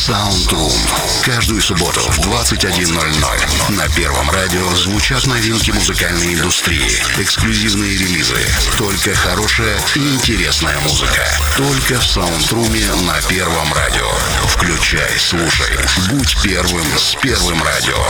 Soundroom. Каждую субботу в 21.00 на Первом радио звучат новинки музыкальной индустрии, эксклюзивные релизы. Только хорошая и интересная музыка. Только в Саундруме на Первом радио. Включай, слушай. Будь первым с Первым радио.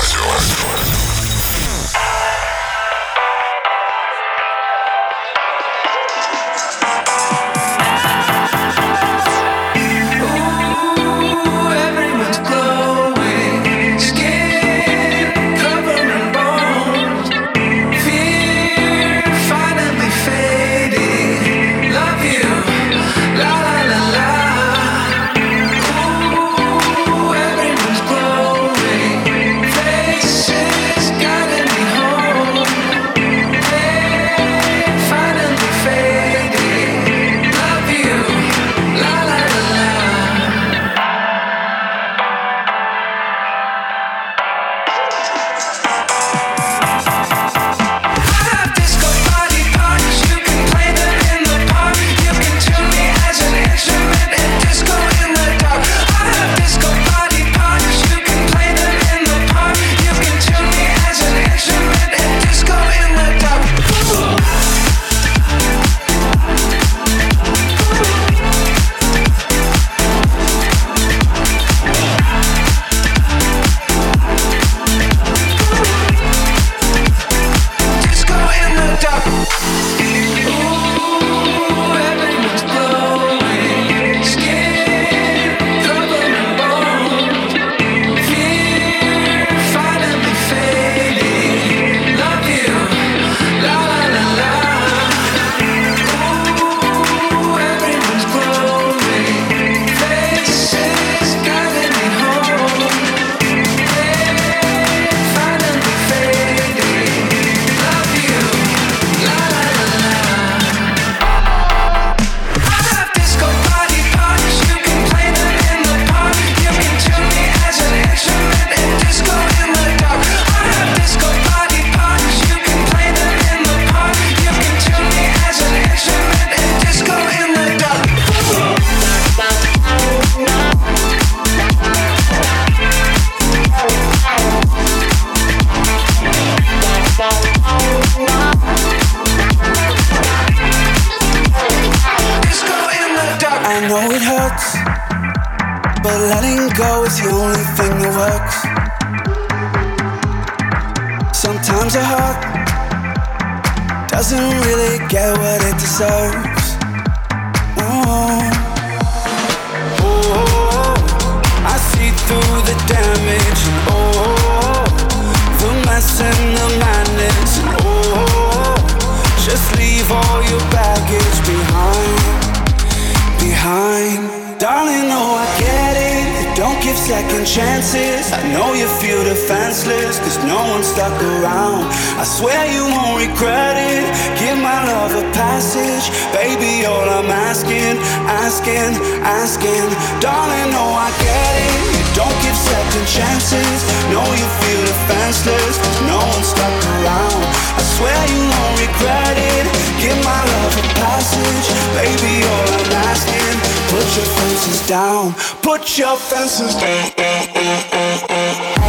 all I'm asking, asking, asking. Darling, no, I get it. You don't give second chances. No, you feel defenseless. No one stuck around. I swear you won't regret it. Give my love a passage, baby. All I'm asking, put your fences down. Put your fences down.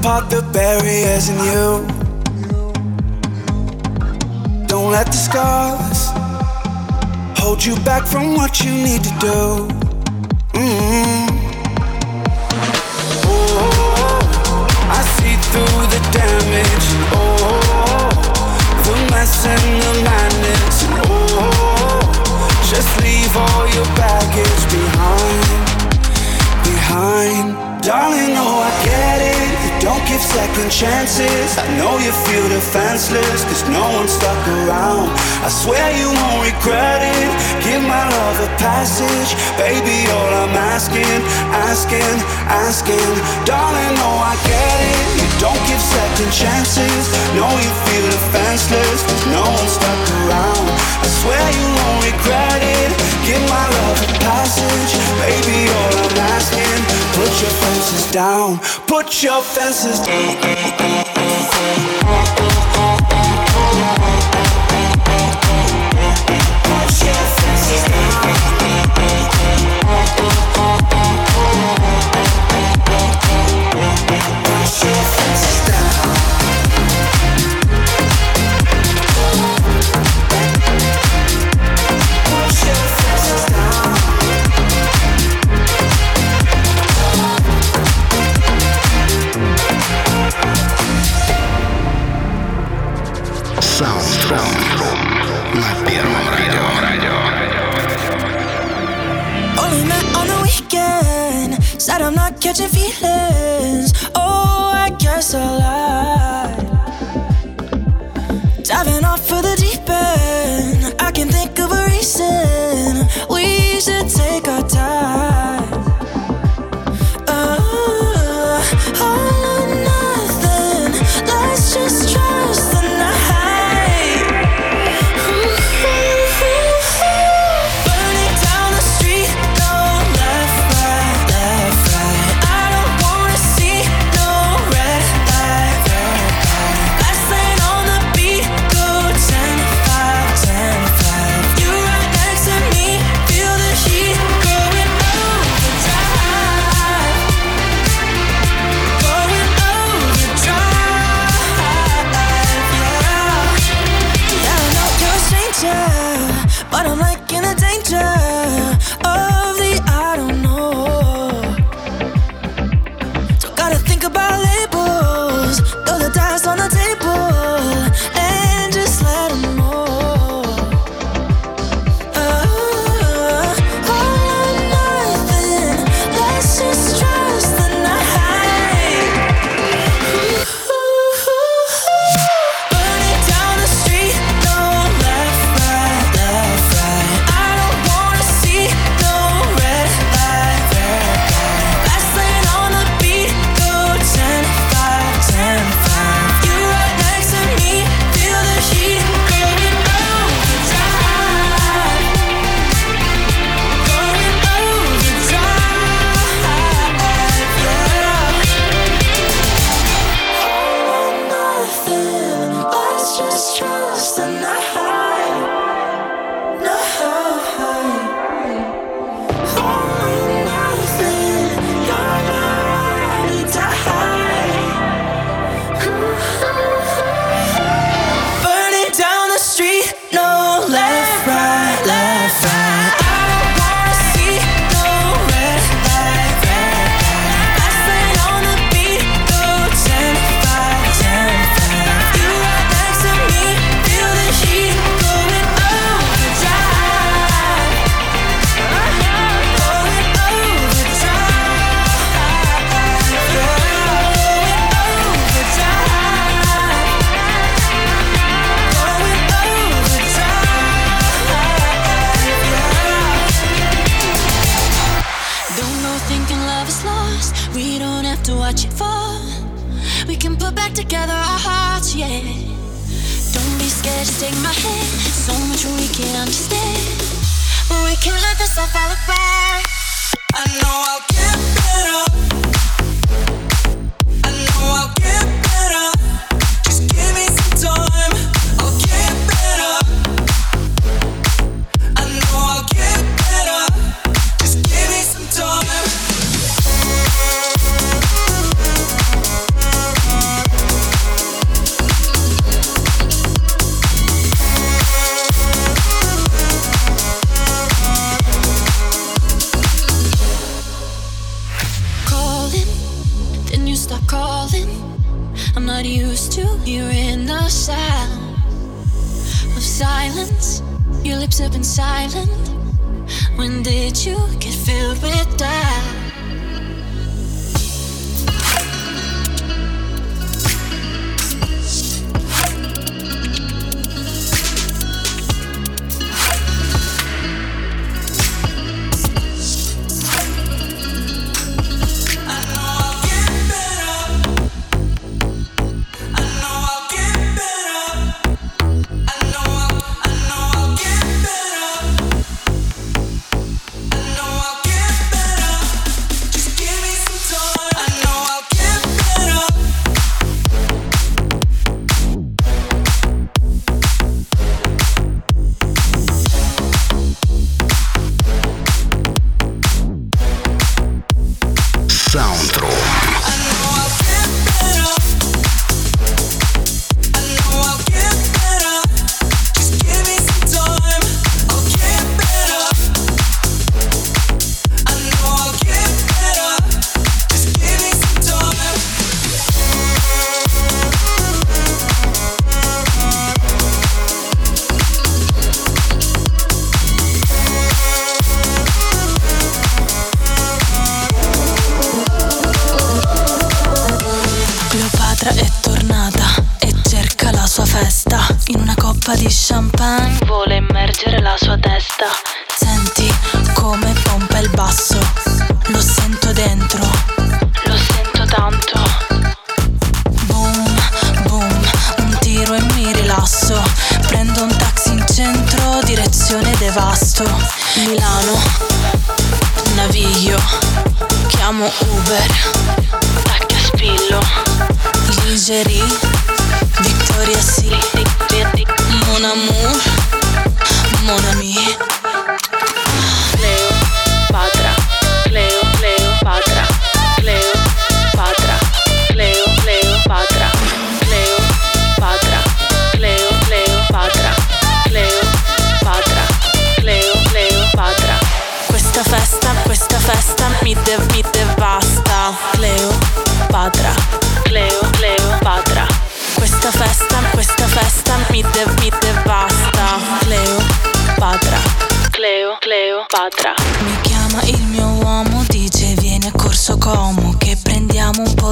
Apart the barriers in you. Don't let the scars hold you back from what you need to do. Mm-hmm. Oh, I see through the damage. Oh, the mess and the madness. Oh, just leave all your baggage behind, behind, darling. Oh, I get it don't give second chances. I know you feel defenseless, cause no one's stuck around. I swear you won't regret it. Give my love a passage. Baby, all I'm asking, asking, asking. Darling, no, I get it. Don't give second chances. No, you feel defenseless. No one stuck around. I swear you won't regret it. Give my love a passage. Baby, all I'm asking. Put your fences down. Put your fences down. scared to take my hand. So much we can't understand, but we can't let this all fall apart. I know I'll get.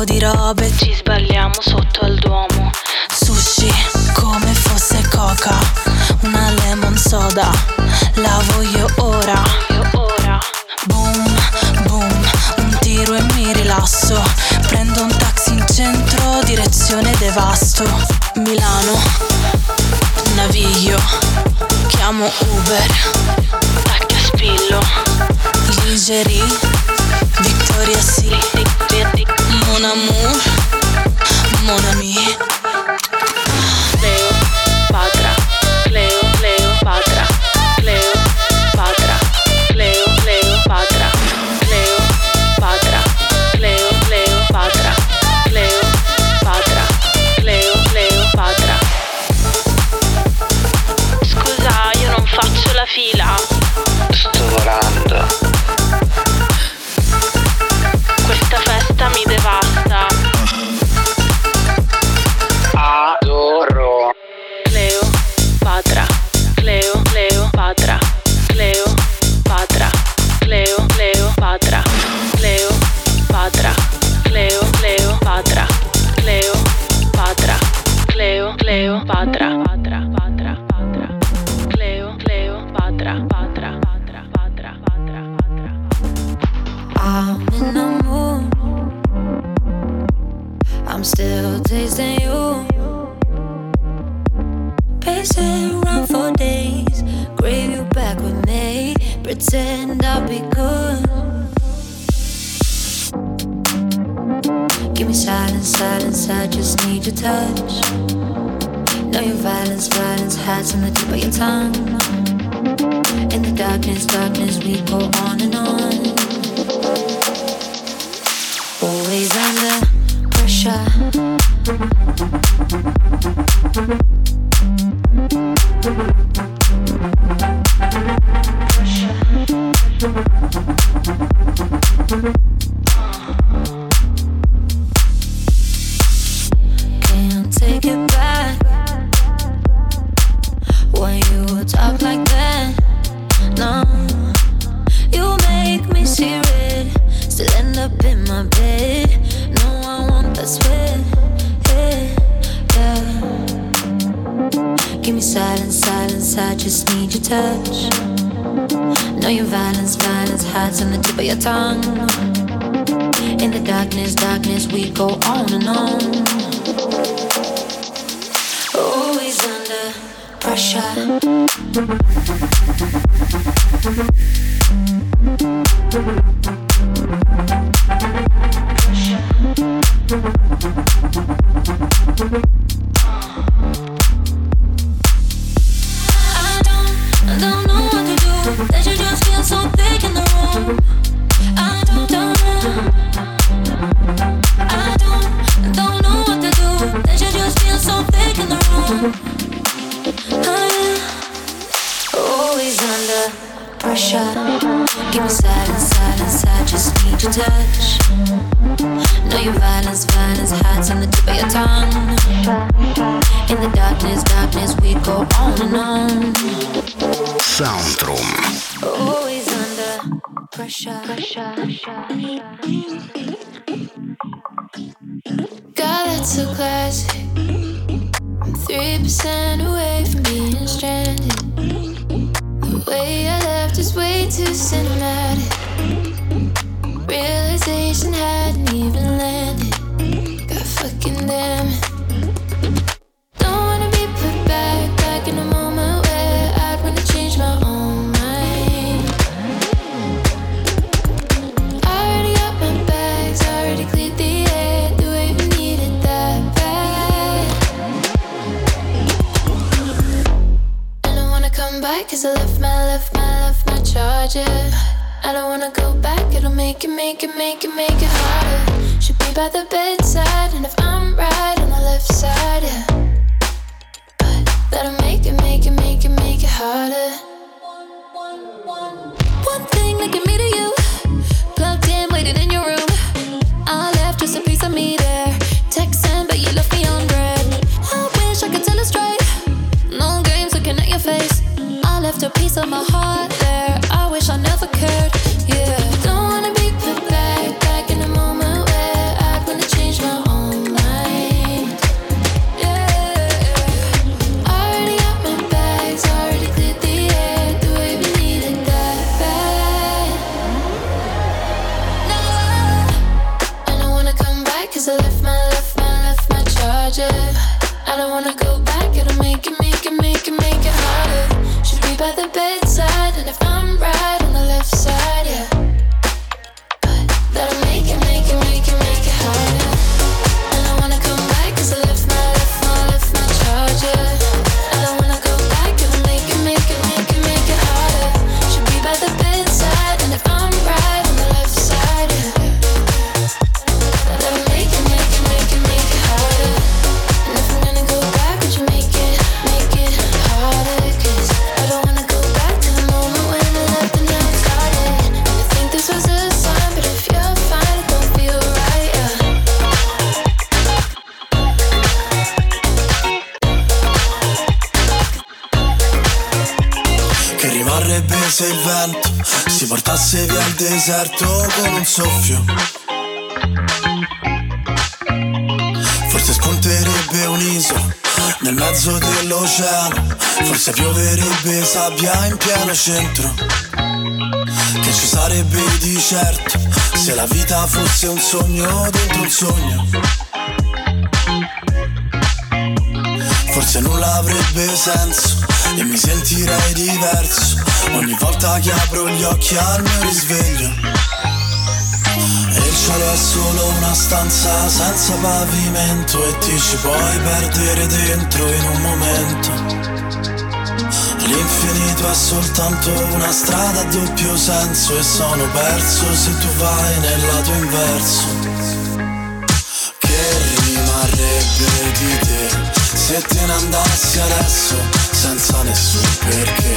di robe, ci sbagliamo sotto al duomo. Sushi come fosse coca, una lemon soda, la voglio ora. Boom, boom, un tiro e mi rilasso. Prendo un taxi in centro, direzione devasto. Milano, naviglio, chiamo Uber. Tacchi a spillo. Lingerie, Victoria Secret. Mon amour, mon ami. Give me silence, silence, I just need your touch. Know your violence, violence hides on the tip of your tongue. In the darkness, darkness, we go on and on. Always under pressure. Touch. Know your violence, violence hides in the tip of your tongue. In the darkness, darkness, we go on and on. Soundroom. Always under pressure. pressure, God, that's so classic. I'm three percent away from being stranded. The way I left is way too cinematic. Realization hadn't even landed. God fucking damn it. Don't wanna be put back, back in a moment where I'd wanna change my own mind. Already got my bags, already cleared the air. The way we needed that bad. I don't wanna come back, cause I left my, left my, left my charger. I don't wanna go back, it'll make it, make it, make it, make it harder. Should be by the bedside, and if I'm right on the left side, yeah. But that'll make it, make it, make it, make it harder. One thing that get me to you, plugged in, waiting in your room. I left just a piece of me there. Texting, but you left me on read. I wish I could tell it straight. No games looking at your face. I left a piece of my heart there. Forse pioverebbe sabbia in pieno centro. Che ci sarebbe di certo se la vita fosse un sogno dentro un sogno. Forse nulla avrebbe senso e mi sentirei diverso ogni volta che apro gli occhi al mio risveglio. E il cielo è solo una stanza senza pavimento e ti ci puoi perdere dentro in un momento. L'infinito è soltanto una strada a doppio senso e sono perso se tu vai nel lato inverso. Che rimarrebbe di te se te ne andassi adesso senza nessun perché?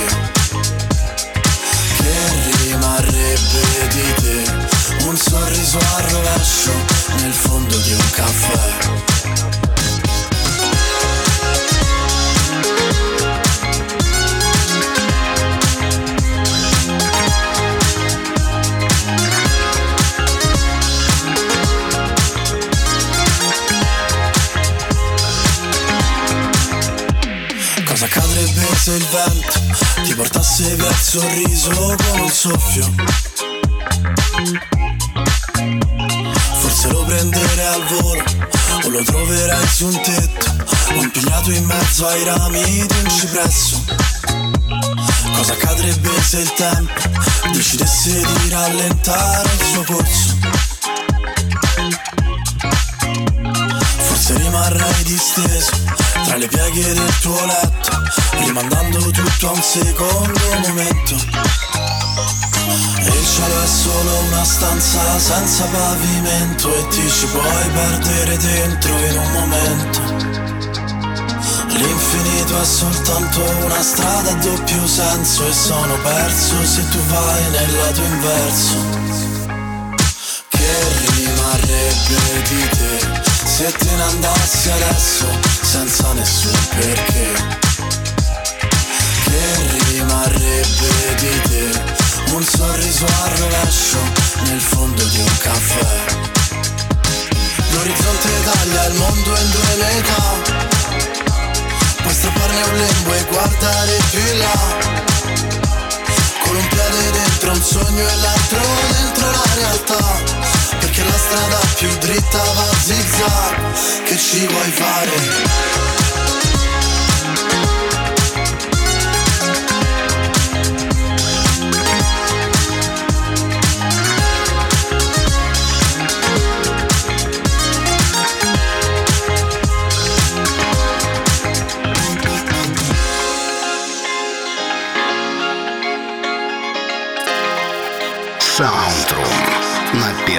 Che rimarrebbe di te un sorriso al rovescio nel fondo di un caffè? Se il vento ti portasse via il sorriso con un soffio? Forse lo prenderei al volo o lo troverai su un tetto o impigliato in mezzo ai rami di un cipresso. Cosa accadrebbe se il tempo decidesse di rallentare il suo corso? Forse rimarrai disteso tra le pieghe del tuo letto, rimandando tutto a un secondo momento. E il cielo è solo una stanza senza pavimento e ti ci puoi perdere dentro in un momento. L'infinito è soltanto una strada a doppio senso e sono perso se tu vai nel lato inverso. di te Se te ne andassi adesso senza nessun perché. Che rimarrebbe di te? Un sorriso a rovescio nel fondo di un caffè. L'orizzonte taglia il mondo in due metà Puoi strapparne un lembo e guardare più in là. Con un piede dentro un sogno e l'altro dentro la realtà Perché la strada più dritta va a zigzag Che ci vuoi fare?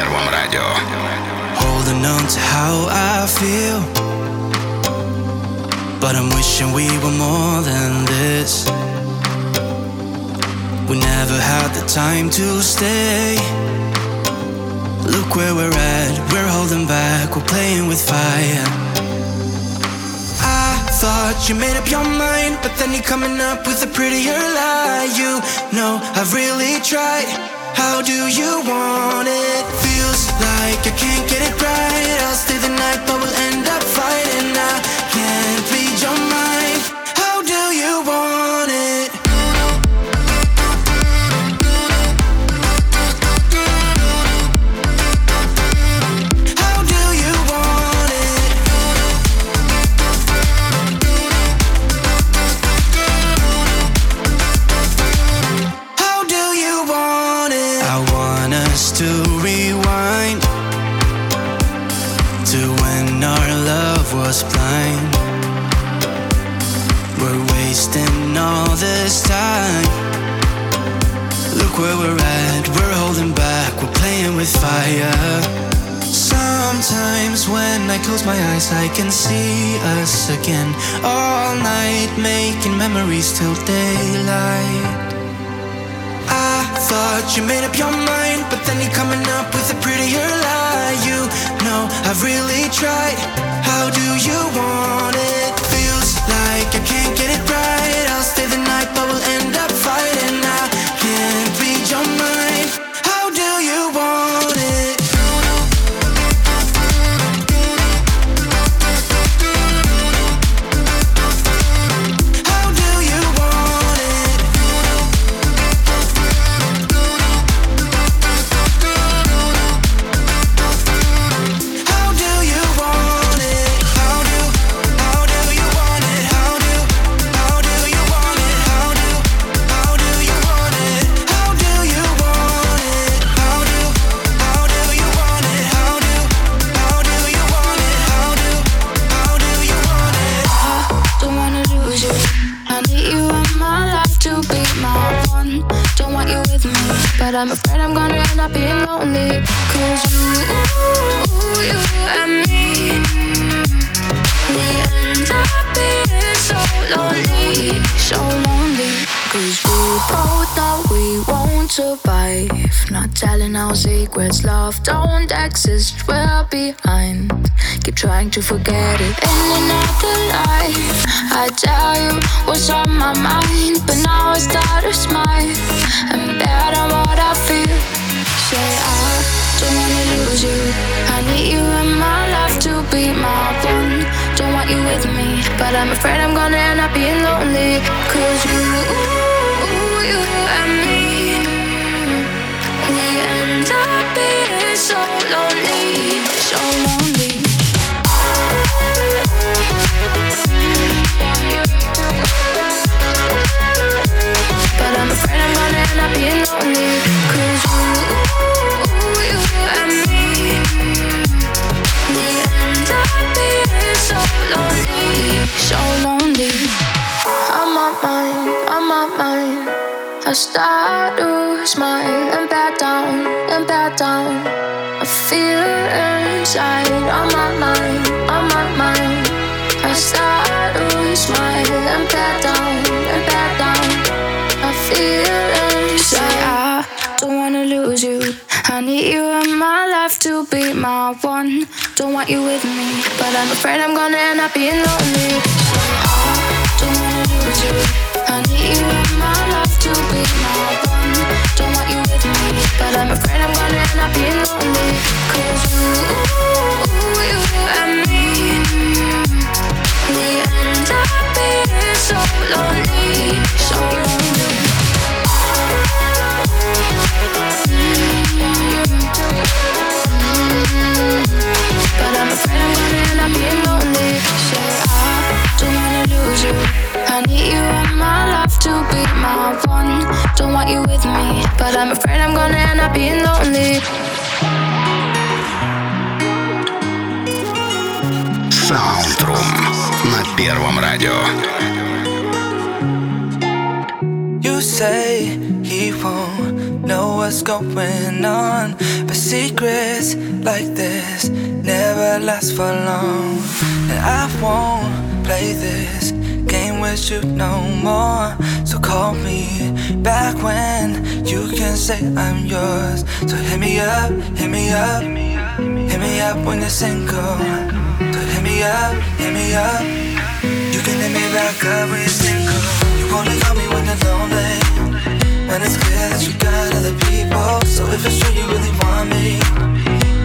Первом радио. Holding on to how I feel. But I'm wishing we were more than this. We never had the time to stay. Look where we're at, we're holding back, we're playing with fire. I thought you made up your mind, but then you're coming up with a prettier lie. You know I've really tried. Do you want it? Feels like I can't get it right. I'll stay the night, but we'll end up fighting. I us again. All night making memories till daylight. I thought you made up your mind, but then you're coming up with a prettier lie. You know I've really tried. How do you want it? Feels like I can't get it right. I'll stay the night, but we'll end up fighting. I can't read your mind. I'm afraid I'm gonna end up being lonely. Cause you, you and me, we end up being so lonely, so lonely. Cause we both know we won't survive. Not telling our secrets, love don't exist, we're behind. Keep trying to forget it. In another life, I tell you what's on my mind. But now I start to smile and bet on what I feel. Say I don't wanna lose you. I need you in my life to be my one. Don't want you with me, but I'm afraid I'm gonna end up being lonely. Cause you, you and me, we end up being so lonely, so lonely. But I'm afraid I'm gonna end up being lonely. Cause so lonely, so lonely. I'm on mine, I'm on mine. I start to smile and back down, and back down. I feel inside, I'm on mine, I'm on mine. I start to smile and back down, and back down. I feel inside. I don't wanna lose you. I need you in my life to be my one. Don't want you with me, but I'm afraid I'm gonna end up being lonely. I don't wanna lose you. I need you in my life to be my one. Don't want you with me, but I'm afraid I'm gonna end up being lonely. Cause you Первом радио. You say he won't know what's going on, but secrets like this never last for long. And I won't play this game with you no more. So call me back when you can say I'm yours. So hit me up, hit me up, hit me up when you're single. So hit me up, hit me up. When you're single. You only call me when you're lonely. When it's clear that you got other people. So if it's true you really want me,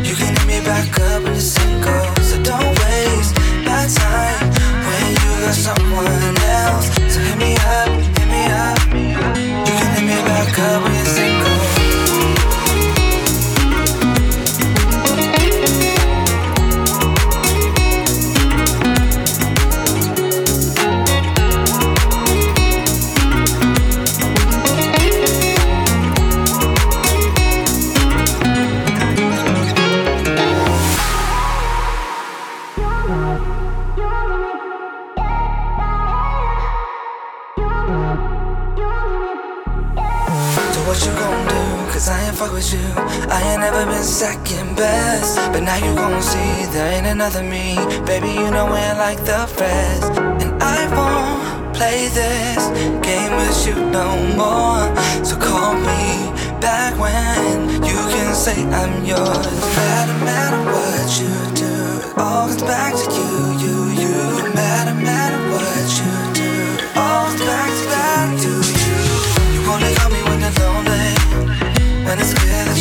you can hit me back up when you're single. So don't waste my time when you got someone else. So hit me up, hit me up. You can hit me back up when you're single. With you. I ain't never been second best. But now you gon' see there ain't another me. Baby, you know ain't like the rest. And I won't play this game with you no more. So call me back when you can say I'm yours. No matter, matter what you do, it all comes back to you, you, When it's clear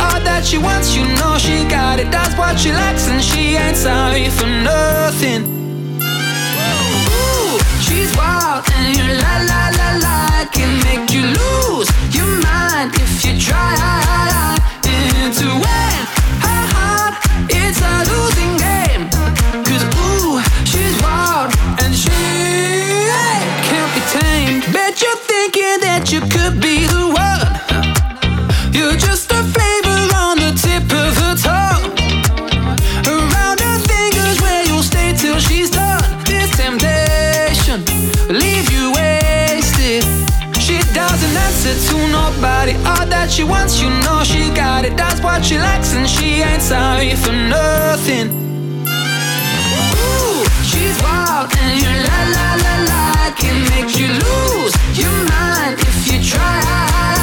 All that she wants, you know she got it. That's what she likes, and she ain't sorry for nothing. Ooh, she's wild and you la la la la can make you lose your mind if you try into she wants, you know she got it. That's what she likes, and she ain't sorry for nothing. Ooh, she's wild, and you la la la la can make you lose your mind if you try.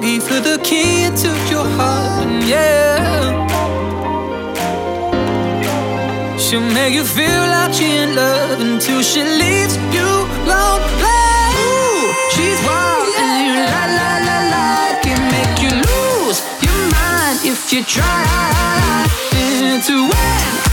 dog, he flew the key and your heart, and yeah. She'll make you feel like she in love until she leaves you alone. Ooh, she's wild and you la la la la can make you lose your mind if you try. to win.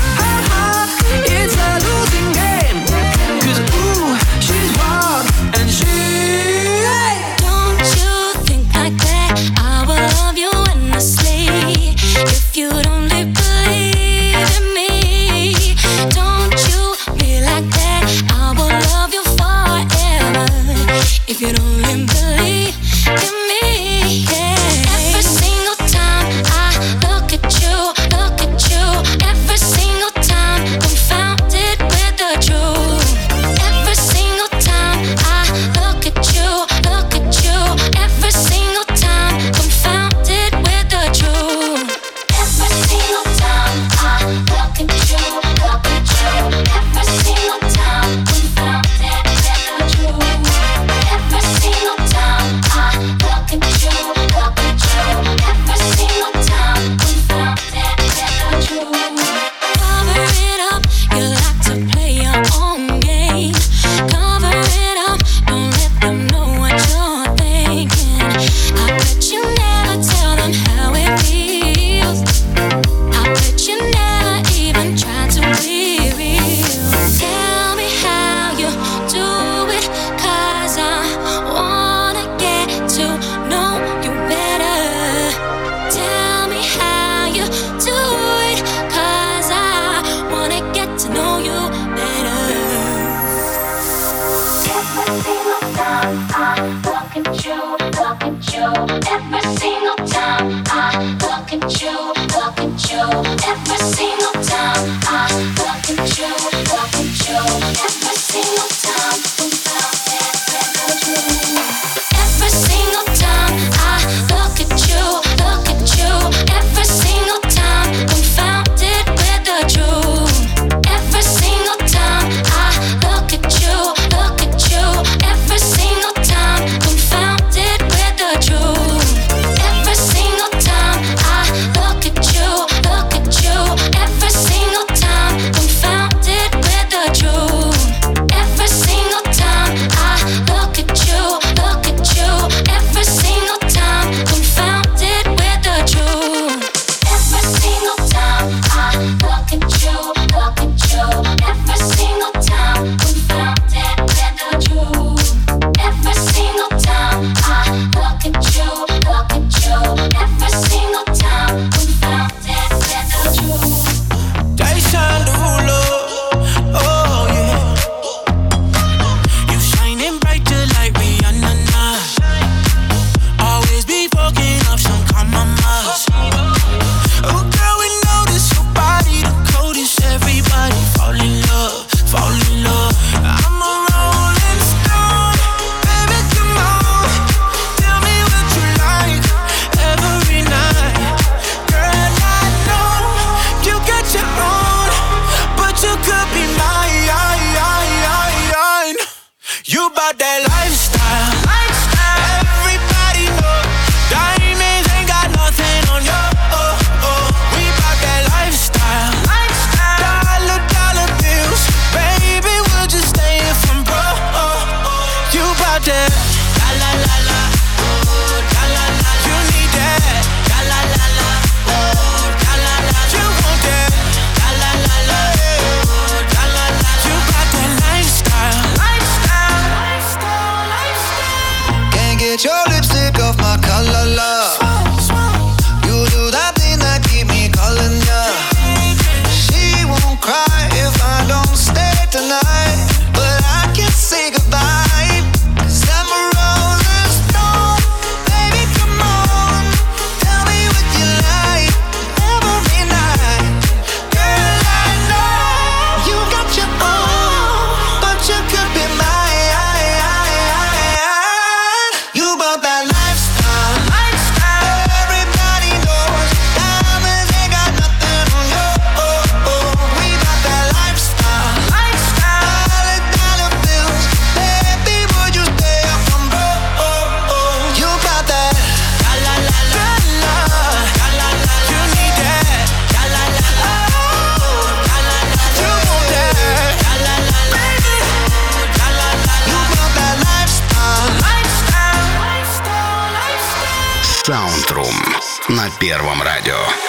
Первом радио.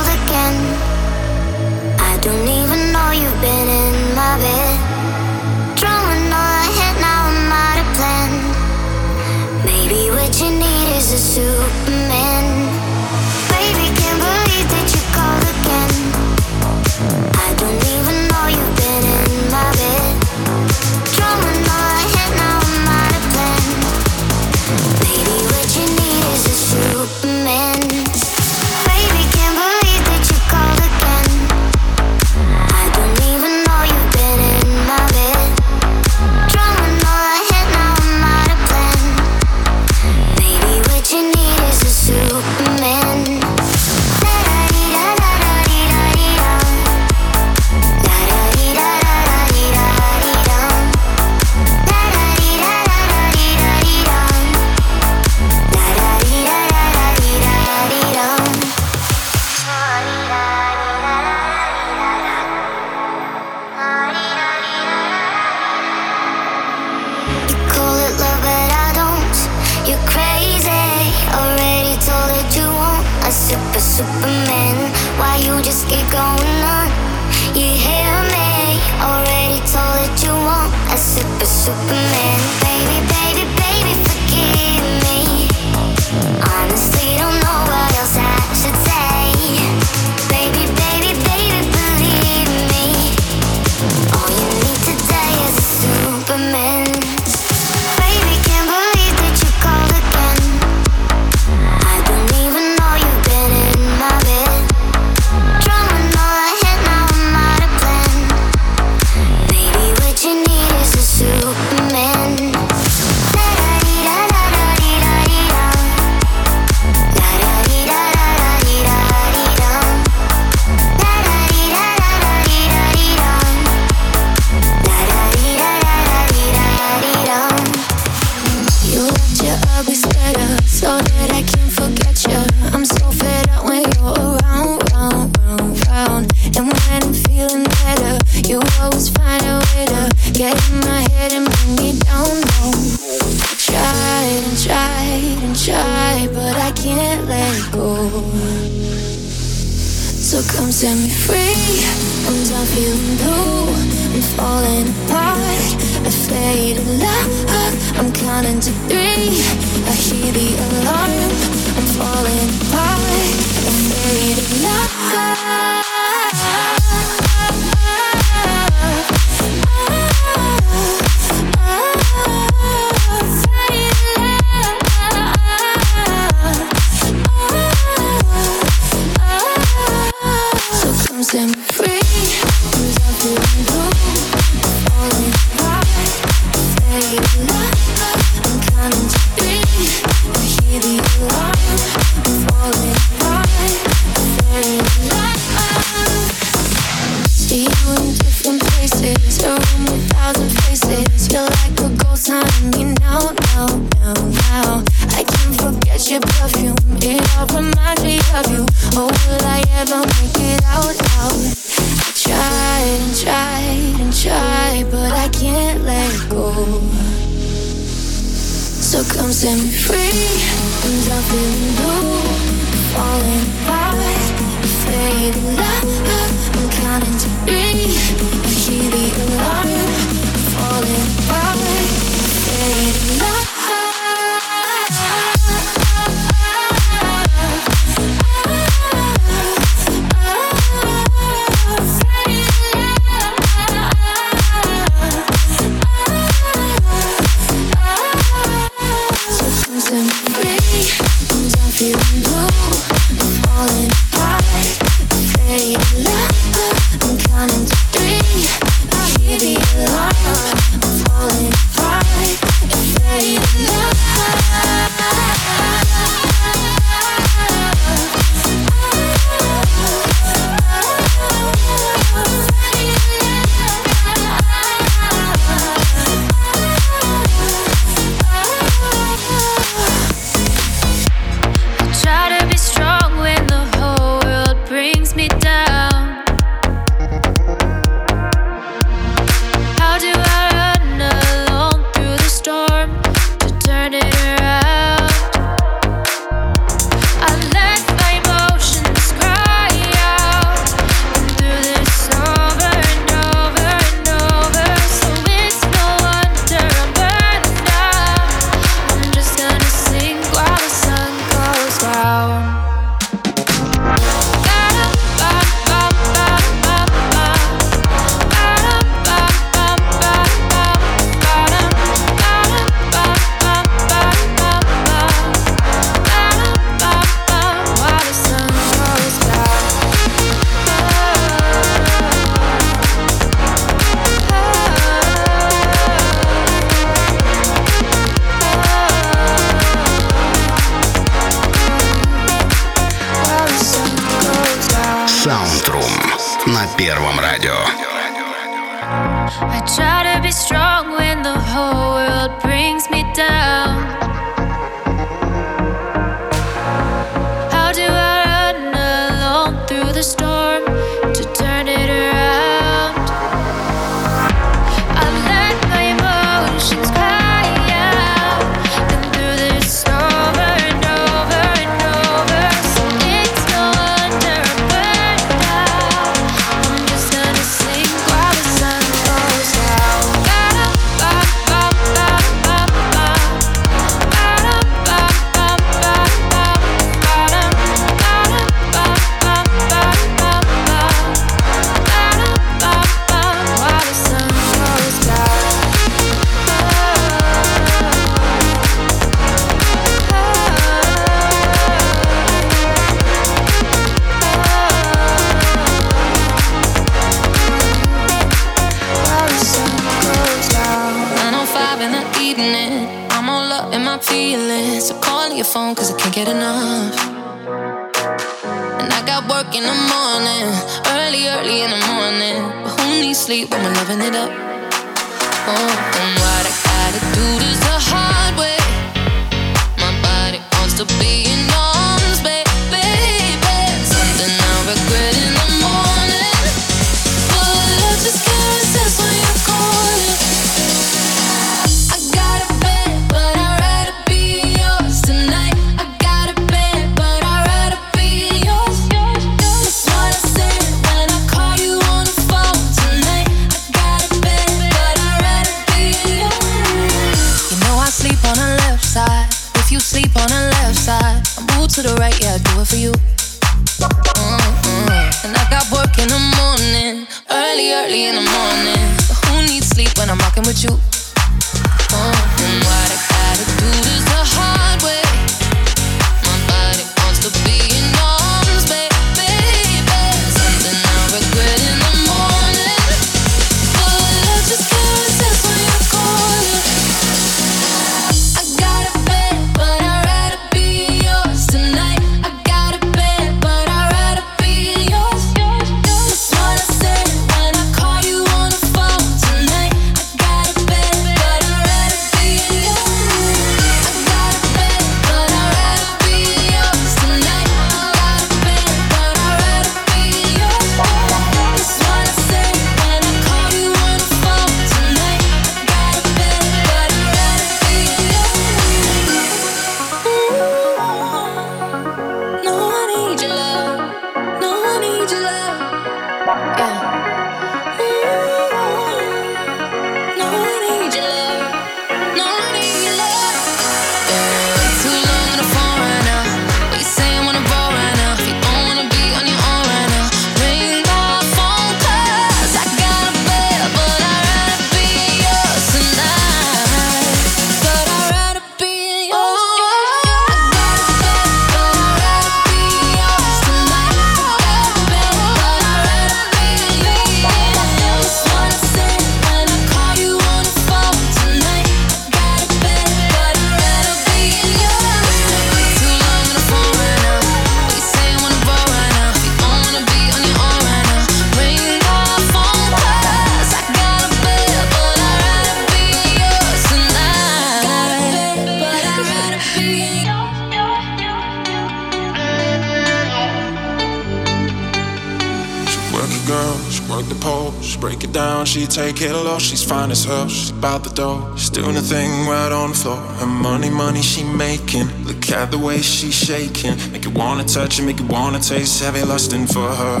touch and make you wanna taste heavy lusting for her.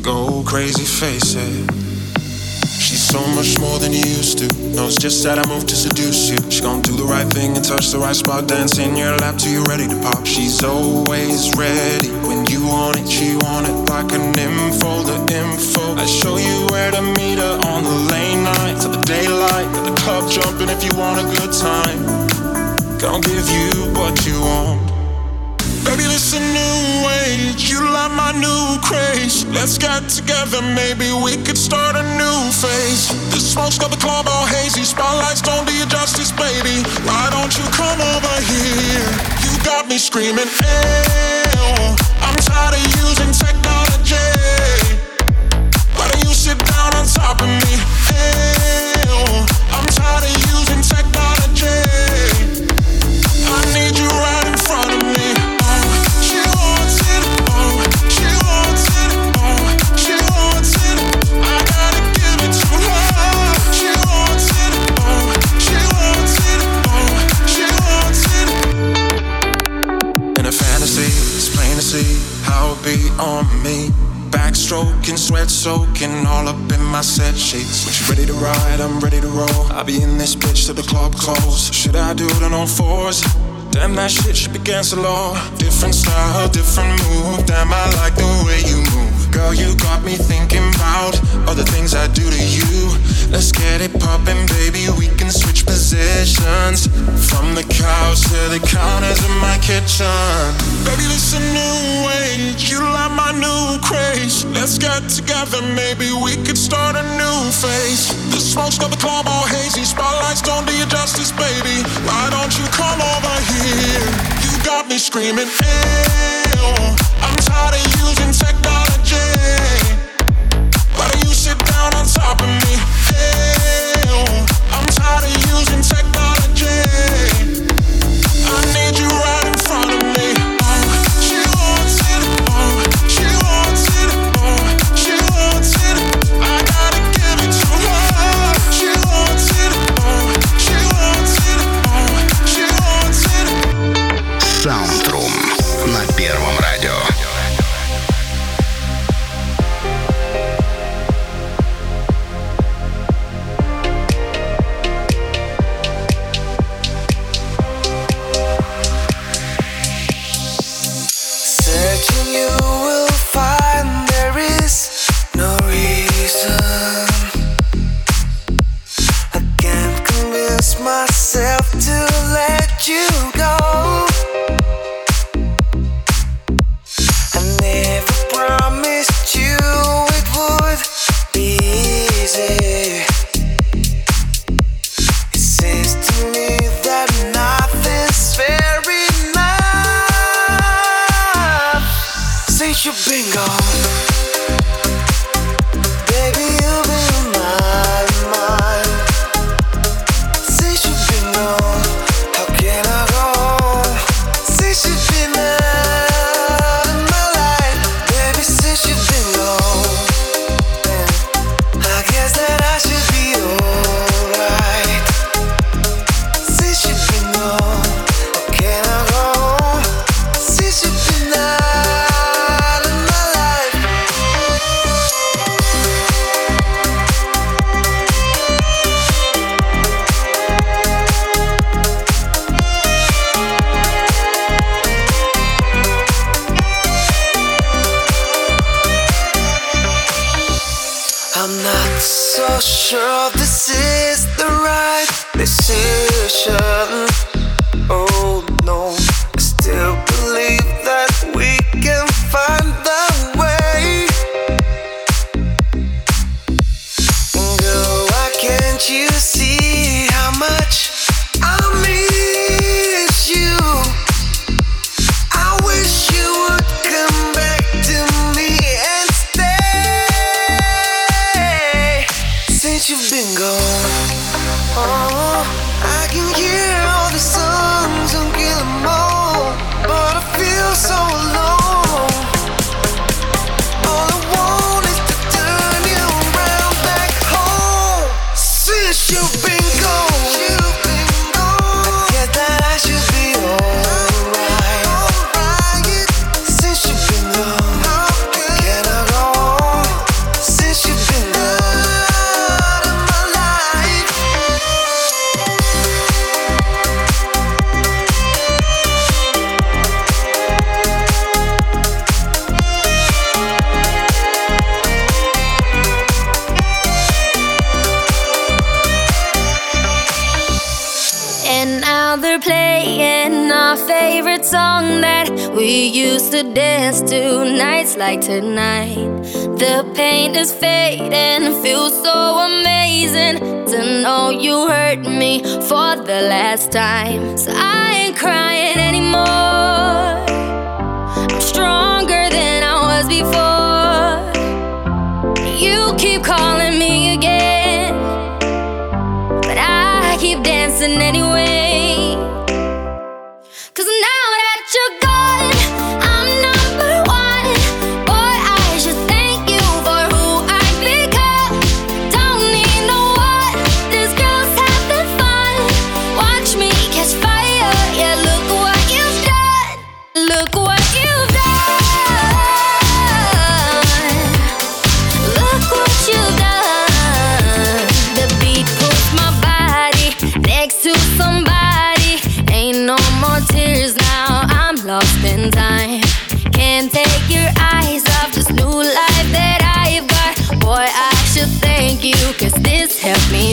Go crazy, face it. She's so much more than you used to. Knows just that I moved to seduce you. She gon' do the right thing and touch the right spot. Dance in your lap till you're ready to pop. She's always ready. When you want it, she want it like an info, the info. I show you where to meet her on the lane night to the daylight. Got the club jumping if you want a good time. Gonna give you what you want feel it's a new age. You light my new craze. Let's get together, maybe we could start a new phase. The smoke's got the club all hazy. Spotlights don't do you justice, baby. Why don't you come over here? You got me screaming, Ew. I'm tired of using technology. Why don't you sit down on top of me? Ew. I'm tired of using technology. Me. Backstroking, sweat soaking, all up in my set sheets. When you ready to ride, I'm ready to roll. I'll be in this bitch till the club close. Should I do it on all fours? Damn, that shit should be against the law. Different style, different move. Damn, I like the way you move. Girl, you got me thinking about all the things I do to you. Let's get it poppin', baby. We can switch positions from the couch to the counters in my kitchen. Baby, this a new age. You like my new craze. Let's get together, maybe we could start a new phase. The smoke's got the club all hazy. Spotlights don't do you justice, baby. Why don't you come over here? Got me screaming, hey, I'm tired of using technology. Don't you sit down on top of me? Hey, I'm tired of playing our favorite song that we used to dance to nights like tonight. The pain is fading, feels so amazing to know you hurt me for the last time. So I ain't crying anymore. I'm stronger than I was before. You keep calling me again. But I keep dancing anyway.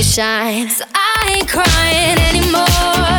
shine. So I ain't crying anymore.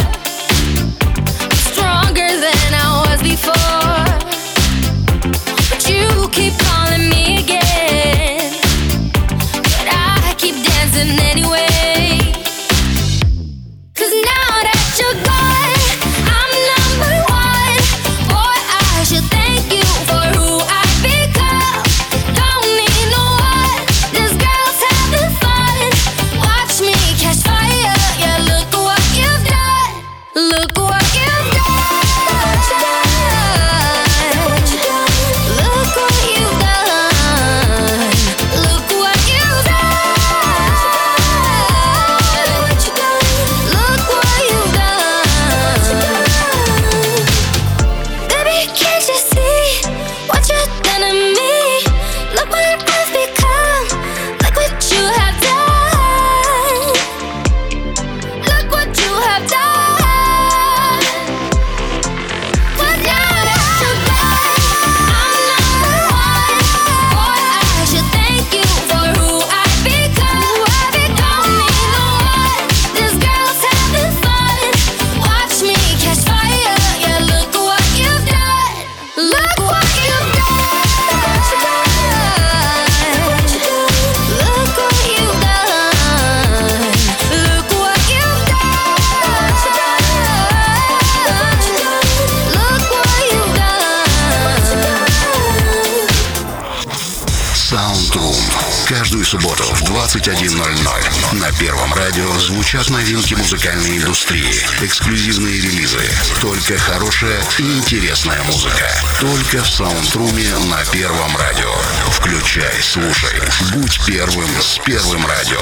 индустрии. Эксклюзивные релизы. Только хорошая и интересная музыка. Только в саундруме на Первом радио. Включай, слушай. Будь первым с Первым радио.